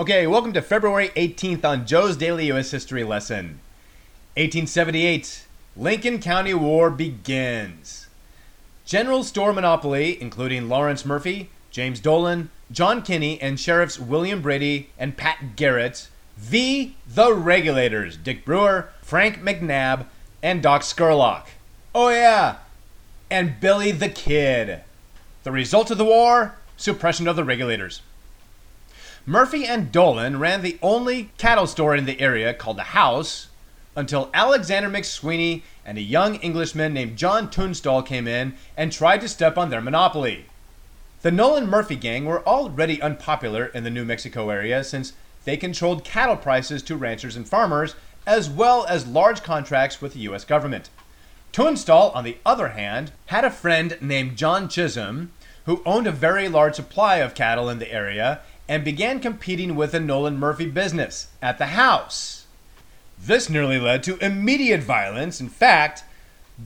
Okay, welcome to February 18th on Joe's Daily U.S. History Lesson. 1878, Lincoln County War begins. General store monopoly, including Lawrence Murphy, James Dolan, John Kinney, and Sheriffs William Brady and Pat Garrett, v. the Regulators, Dick Brewer, Frank McNabb, and Doc Scurlock. Oh, yeah, and Billy the Kid. The result of the war? Suppression of the regulators. Murphy and Dolan ran the only cattle store in the area called the House until Alexander McSweeney and a young Englishman named John Tunstall came in and tried to step on their monopoly. The Dolan Murphy gang were already unpopular in the New Mexico area since they controlled cattle prices to ranchers and farmers, as well as large contracts with the U.S. government. Tunstall, on the other hand, had a friend named John Chisum who owned a very large supply of cattle in the area and began competing with the Dolan Murphy business at the house. This nearly led to immediate violence. In fact,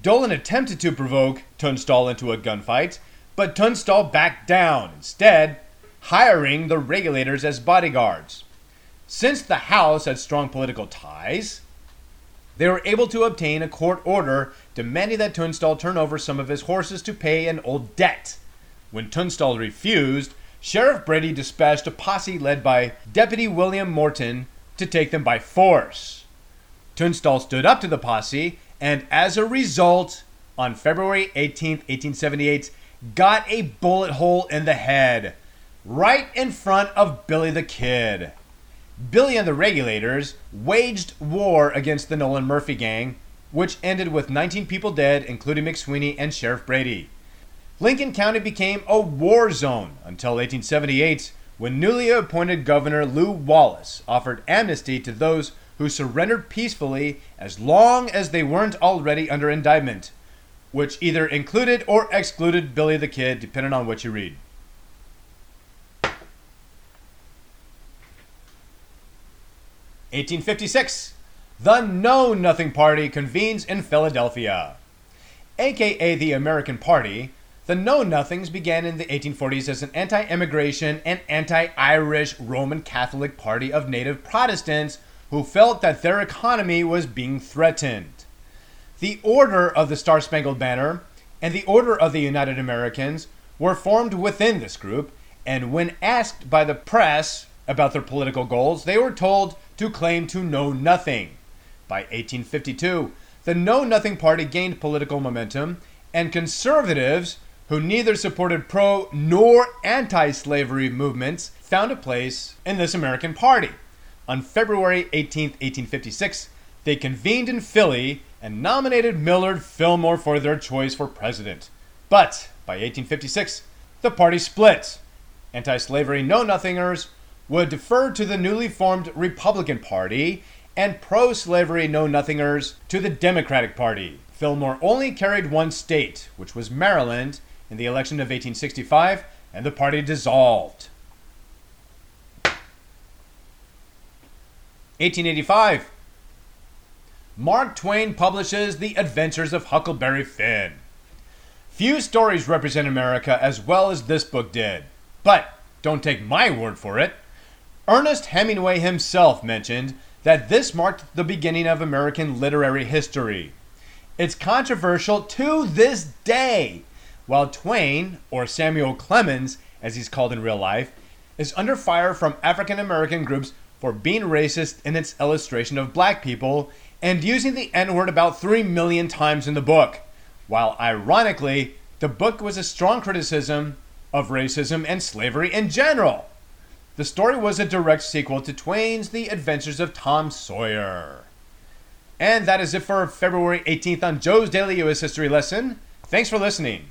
Dolan attempted to provoke Tunstall into a gunfight, but Tunstall backed down, instead, hiring the regulators as bodyguards. Since the House had strong political ties, they were able to obtain a court order demanding that Tunstall turn over some of his horses to pay an old debt. When Tunstall refused, Sheriff Brady dispatched a posse led by Deputy William Morton to take them by force. Tunstall stood up to the posse, and as a result, on February 18, 1878, got a bullet hole in the head, right in front of Billy the Kid. Billy and the regulators waged war against the Dolan Murphy gang, which ended with 19 people dead, including McSweeney and Sheriff Brady. Lincoln County became a war zone until 1878 when newly appointed Governor Lew Wallace offered amnesty to those who surrendered peacefully as long as they weren't already under indictment, which either included or excluded Billy the Kid, depending on what you read. Eighteen fifty six. The Know Nothing Party convenes in Philadelphia. AKA the American Party, the Know Nothings began in the 1840s as an anti immigration and anti Irish Roman Catholic party of native Protestants who felt that their economy was being threatened. The Order of the Star Spangled Banner and the Order of the United Americans were formed within this group, and when asked by the press about their political goals, they were told to claim to know nothing. By 1852, the Know Nothing Party gained political momentum, and conservatives who neither supported pro nor anti slavery movements, found a place in this American Party. On February 18, 1856, they convened in Philly and nominated Millard Fillmore for their choice for president. But by 1856, the party split. Anti slavery Know Nothingers would defer to the newly formed Republican Party, and pro slavery Know Nothingers to the Democratic Party. Fillmore only carried one state, which was Maryland, in the election of 1865, and the party dissolved. 1885. Mark Twain publishes The Adventures of Huckleberry Finn. Few stories represent America as well as this book did. But don't take my word for it. Ernest Hemingway himself mentioned that this marked the beginning of American literary history. It's controversial to this day while Twain, or Samuel Clemens, as he's called in real life, is under fire from African American groups for being racist in its illustration of black people and using the N word about 3 million times in the book. While ironically, the book was a strong criticism of racism and slavery in general. The story was a direct sequel to Twain's The Adventures of Tom Sawyer. And that is it for February 18th on Joe's Daily U.S. History Lesson. Thanks for listening.